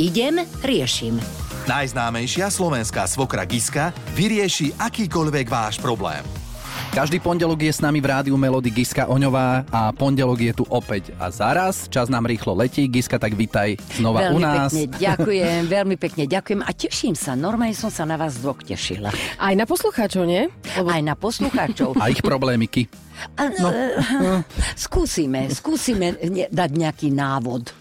Idem, riešim. Najznámejšia slovenská svokra Giska vyrieši akýkoľvek váš problém. Každý pondelok je s nami v rádiu Melody Giska Oňová a pondelok je tu opäť a zaraz. Čas nám rýchlo letí. Giska, tak vitaj znova veľmi u nás. Pekne, ďakujem, veľmi pekne ďakujem a teším sa. Normálne som sa na vás dvoch tešila. Aj na poslucháčov, nie? Lebo... Aj na poslucháčov. A ich problémiky. No. Skúsime, skúsime dať nejaký návod.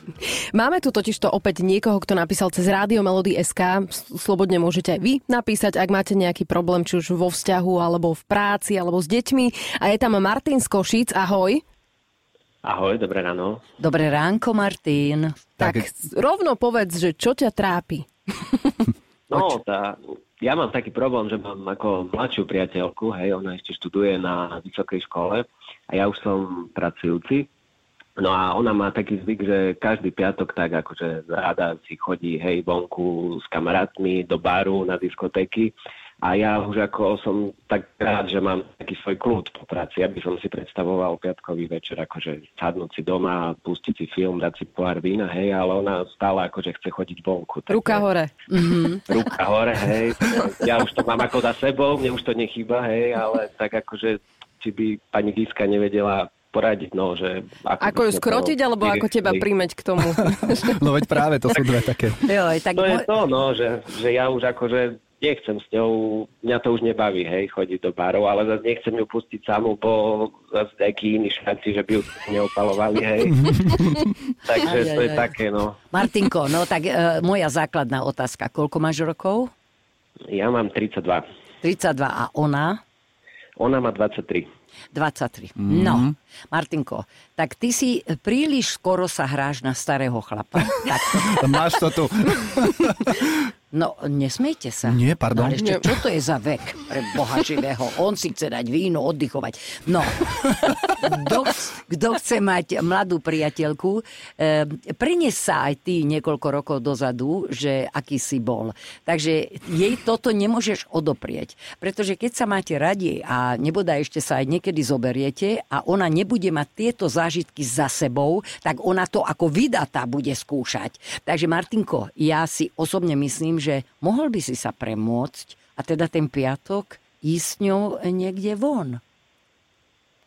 Máme tu totiž to opäť niekoho, kto napísal cez Rádio Melody SK. Slobodne môžete aj vy napísať, ak máte nejaký problém, či už vo vzťahu, alebo v práci, alebo s deťmi. A je tam Martin z Košic. Ahoj. Ahoj, dobré ráno. Dobré ránko, Martin. Tak, tak rovno povedz, že čo ťa trápi. No, tá, ja mám taký problém, že mám ako mladšiu priateľku, hej, ona ešte študuje na vysokej škole a ja už som pracujúci. No a ona má taký zvyk, že každý piatok tak akože rada si chodí, hej, vonku s kamarátmi do baru, na diskotéky a ja už ako som tak rád, že mám taký svoj kľud po práci, aby som si predstavoval piatkový večer, akože sadnúť si doma, pustiť si film, dať si pohár vína, hej, ale ona stále akože chce chodiť vonku. Tak ruka je, hore. Mm-hmm. Ruka hore, hej. Ja už to mám ako za sebou, mne už to nechýba, hej, ale tak akože či by pani Giska nevedela poradiť, no, že... Ako, ako ju skrotiť, to... alebo ako teba príjmeť k tomu? no veď práve, to sú dve také. Jo, tak to je to, no, že, že ja už akože nechcem s ňou, mňa to už nebaví, hej, chodiť do barov, ale zase nechcem ju pustiť samú po zase nejaký iný šanci, že by ju neopalovali, hej. Takže aj, to aj, je aj. také, no. Martinko, no tak e, moja základná otázka, koľko máš rokov? Ja mám 32. 32 a ona? Ona má 23. 23. Mm-hmm. No, Martinko, tak ty si príliš skoro sa hráš na starého chlapa. tak. Máš to tu. No, nesmejte sa. Nie, pardon. No, ale ešte, čo to je za vek pre boha živého? On si chce dať víno, oddychovať. No, kto, chce mať mladú priateľku, e, prinies sa aj ty niekoľko rokov dozadu, že aký si bol. Takže jej toto nemôžeš odoprieť. Pretože keď sa máte radi a nebuda ešte sa aj niekedy zoberiete a ona nebude mať tieto zážitky za sebou, tak ona to ako vydatá bude skúšať. Takže Martinko, ja si osobne myslím, že mohol by si sa premôcť a teda ten piatok ísť s ňou niekde von.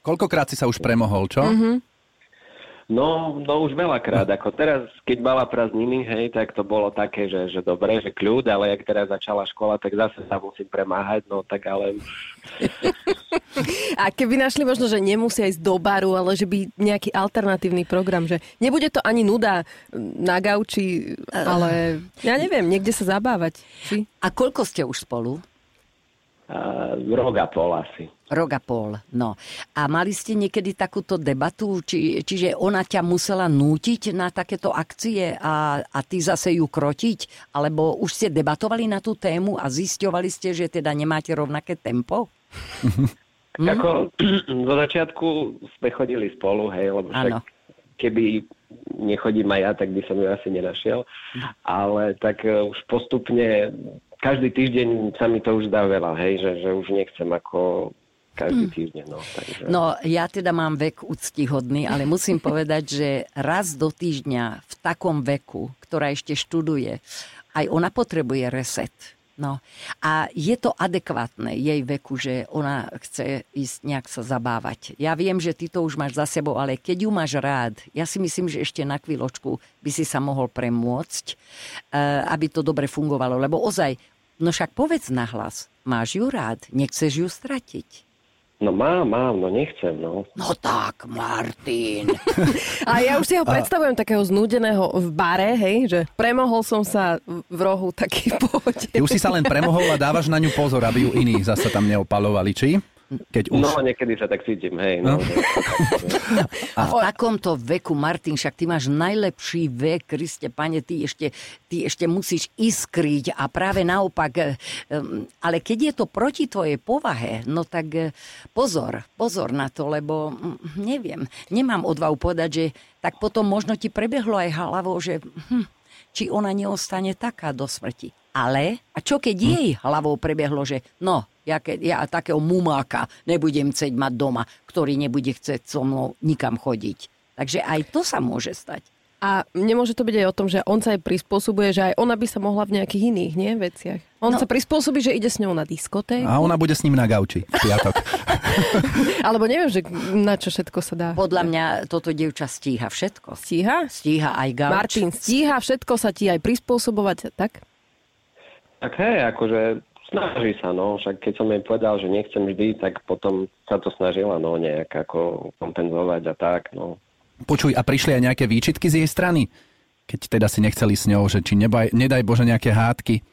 Koľkokrát si sa už premohol, čo? Mm-hmm. No, no už veľakrát. Ako teraz, keď mala prázdniny, hej, tak to bolo také, že, že dobre, že kľud, ale jak teraz začala škola, tak zase sa musím premáhať, no tak ale... A keby našli možno, že nemusia ísť do baru, ale že by nejaký alternatívny program, že nebude to ani nuda na gauči, ale ja neviem, niekde sa zabávať. Či? A koľko ste už spolu? Uh, rok a pol asi. Rok a pol, no. A mali ste niekedy takúto debatu, či, čiže ona ťa musela nútiť na takéto akcie a, a ty zase ju krotiť? Alebo už ste debatovali na tú tému a zisťovali ste, že teda nemáte rovnaké tempo? hm? Ako zo začiatku sme chodili spolu, hej, lebo však ano. keby nechodím aj ja, tak by som ju asi nenašiel. Ale tak uh, už postupne každý týždeň sa mi to už dá veľa, hej, že, že už nechcem ako každý mm. týždeň. No, takže... no ja teda mám vek úctihodný, ale musím povedať, že raz do týždňa v takom veku, ktorá ešte študuje, aj ona potrebuje reset. No a je to adekvátne jej veku, že ona chce ísť nejak sa zabávať. Ja viem, že ty to už máš za sebou, ale keď ju máš rád, ja si myslím, že ešte na chvíľočku by si sa mohol premôcť, eh, aby to dobre fungovalo. Lebo ozaj, no však povedz nahlas, máš ju rád, nechceš ju stratiť. No mám, mám, no nechcem, no. No tak, Martin. a ja už si ho predstavujem takého znúdeného v bare, hej, že premohol som sa v rohu taký pohode. Ty už si sa len premohol a dávaš na ňu pozor, aby ju iní zase tam neopalovali, či? Keď už... No, niekedy sa tak cítim, hej. No. no. A v takomto veku, Martin, však ty máš najlepší vek, Kriste, pane, ty ešte, ty ešte musíš iskriť a práve naopak, eh, ale keď je to proti tvojej povahe, no tak eh, pozor, pozor na to, lebo hm, neviem, nemám odvahu povedať, že tak potom možno ti prebehlo aj hlavou, že hm, či ona neostane taká do smrti. Ale, a čo keď hm. jej hlavou prebehlo, že no, ja, ke, ja takého mumáka nebudem chcieť mať doma, ktorý nebude chcieť so mnou nikam chodiť. Takže aj to sa môže stať. A nemôže to byť aj o tom, že on sa aj prispôsobuje, že aj ona by sa mohla v nejakých iných nie, veciach. On no. sa prispôsobí, že ide s ňou na diskotéku. A ona bude s ním na gauči v piatok. Alebo neviem, že na čo všetko sa dá. Podľa mňa toto dievča stíha všetko. Stíha? Stíha aj gauč. Martin, stíha všetko sa ti aj prispôsobovať, tak? Tak hej, akože snaží sa, no. Však keď som jej povedal, že nechcem vždy, tak potom sa to snažila, no, nejak ako kompenzovať a tak, no. Počuj, a prišli aj nejaké výčitky z jej strany? Keď teda si nechceli s ňou, že či nebaj, nedaj Bože nejaké hádky?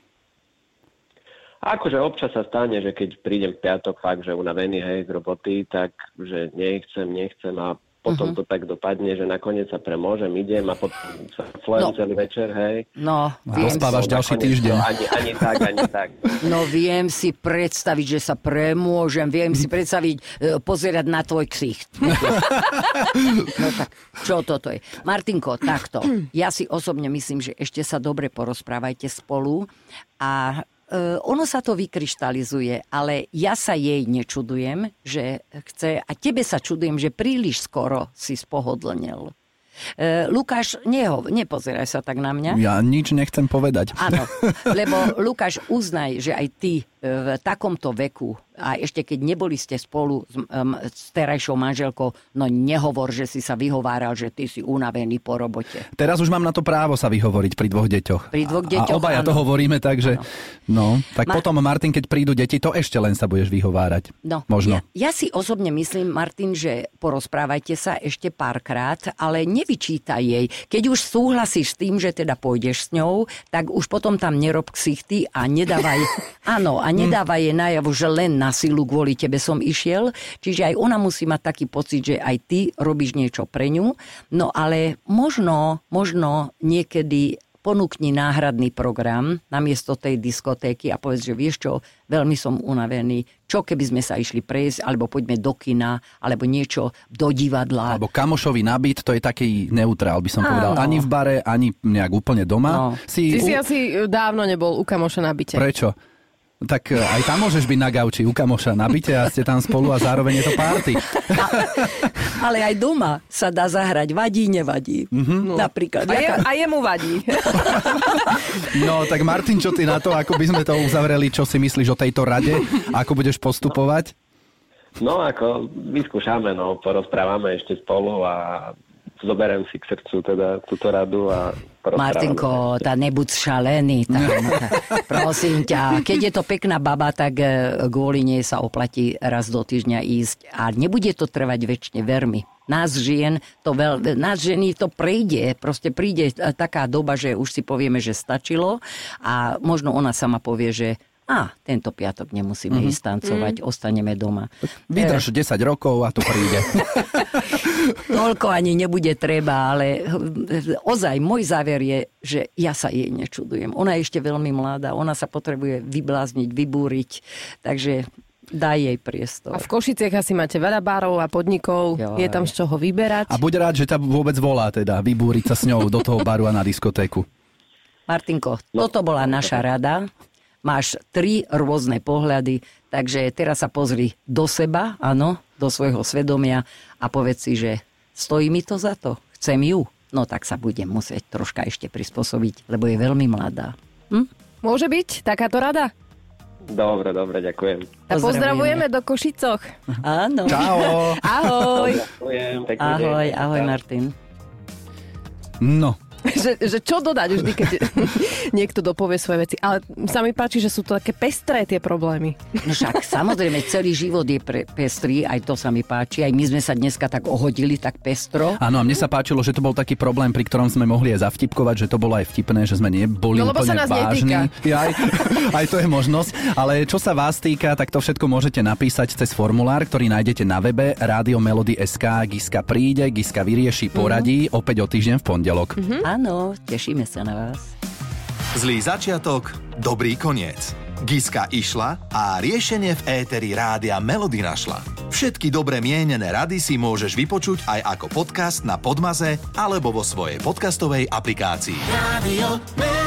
Akože občas sa stane, že keď prídem v piatok fakt, že unavený hej z roboty, tak že nechcem, nechcem a potom uh-huh. to tak dopadne, že nakoniec sa premôžem, idem a potom sa flujem no. celý večer, hej. No, viem. Dospávaš no, ďalší týždeň. No, ani, ani tak, ani tak. No viem si predstaviť, že sa premôžem, viem si predstaviť, uh, pozerať na tvoj ksicht. no tak, čo toto je? Martinko, takto. Ja si osobne myslím, že ešte sa dobre porozprávajte spolu a ono sa to vykryštalizuje, ale ja sa jej nečudujem, že chce, a tebe sa čudujem, že príliš skoro si spohodlnil. Uh, Lukáš, neho, nepozeraj sa tak na mňa. Ja nič nechcem povedať. Áno, lebo Lukáš, uznaj, že aj ty v takomto veku a ešte keď neboli ste spolu s, um, s terajšou manželkou, no nehovor, že si sa vyhováral, že ty si unavený po robote. Teraz už mám na to právo sa vyhovoriť pri dvoch deťoch. Pri dvoch deťoch, A obaja to hovoríme, takže no, tak Ma... potom Martin, keď prídu deti, to ešte len sa budeš vyhovárať. No, Možno. Ja, ja si osobne myslím, Martin, že porozprávajte sa ešte párkrát, ale nevyčítaj jej. Keď už súhlasíš s tým, že teda pôjdeš s ňou, tak už potom tam nerob ksichty a nedávaj, áno, a nedáva jej najavu, že len na silu kvôli tebe som išiel. Čiže aj ona musí mať taký pocit, že aj ty robíš niečo pre ňu. No ale možno, možno niekedy ponúkni náhradný program namiesto tej diskotéky a povedz, že vieš čo, veľmi som unavený, čo keby sme sa išli prejsť, alebo poďme do kina, alebo niečo do divadla. Alebo kamošový nabit, to je taký neutrál, by som Áno. povedal. Ani v bare, ani nejak úplne doma. No. Si, Ty u... si asi dávno nebol u kamoša na byte. Prečo? Tak e, aj tam môžeš byť na gauči u kamoša na byte a ste tam spolu a zároveň je to party. Ale aj doma sa dá zahrať, vadí, nevadí. Mm-hmm. No. Napríklad. A, je, a jemu vadí. No tak Martin, čo ty na to, ako by sme to uzavreli, čo si myslíš o tejto rade, ako budeš postupovať? No ako vyskúšame, no porozprávame ešte spolu a zoberiem si k srdcu teda túto radu a Martinko, tá nebuď šalený. Tá, prosím ťa, keď je to pekná baba, tak e, kvôli nej sa oplatí raz do týždňa ísť. A nebude to trvať väčšine, vermi. Nás žien, to veľ, nás ženy to prejde, proste príde taká doba, že už si povieme, že stačilo a možno ona sama povie, že a tento piatok nemusíme mm-hmm. ísť tancovať, mm. ostaneme doma. Vydrž e... 10 rokov a to príde. Toľko ani nebude treba, ale ozaj môj záver je, že ja sa jej nečudujem. Ona je ešte veľmi mladá, ona sa potrebuje vyblázniť, vybúriť, takže daj jej priestor. A v Košiciach asi máte veľa bárov a podnikov, jo, je tam z čoho vyberať. A buď rád, že ťa vôbec volá teda, vybúriť sa s ňou do toho baru a na diskotéku. Martinko, no. toto bola naša rada máš tri rôzne pohľady, takže teraz sa pozri do seba, áno, do svojho svedomia a povedz si, že stojí mi to za to, chcem ju, no tak sa budem musieť troška ešte prispôsobiť, lebo je veľmi mladá. Hm? Môže byť takáto rada? Dobre, dobre, ďakujem. A pozdravujeme do Košicoch. Áno. Čau. Ahoj. Ahoj, ahoj Martin. No, že, že čo dodať vždy, keď niekto dopovie svoje veci. Ale sa mi páči, že sú to také pestré tie problémy. No však samozrejme, celý život je pre, pestrý, aj to sa mi páči. Aj my sme sa dneska tak ohodili, tak pestro. Áno, a mne sa páčilo, že to bol taký problém, pri ktorom sme mohli aj zavtipkovať, že to bolo aj vtipné, že sme neboli no, úplne vážni. Ja, aj, aj to je možnosť. Ale čo sa vás týka, tak to všetko môžete napísať cez formulár, ktorý nájdete na webe Radio Melody SK. Giska príde, Giska vyrieši poradí mm-hmm. opäť o týždeň v pondelok. Mm-hmm. Áno, tešíme sa na vás. Zlý začiatok, dobrý koniec. Giska išla a riešenie v éteri rádia Melody našla. Všetky dobre mienené rady si môžeš vypočuť aj ako podcast na Podmaze alebo vo svojej podcastovej aplikácii. Melody.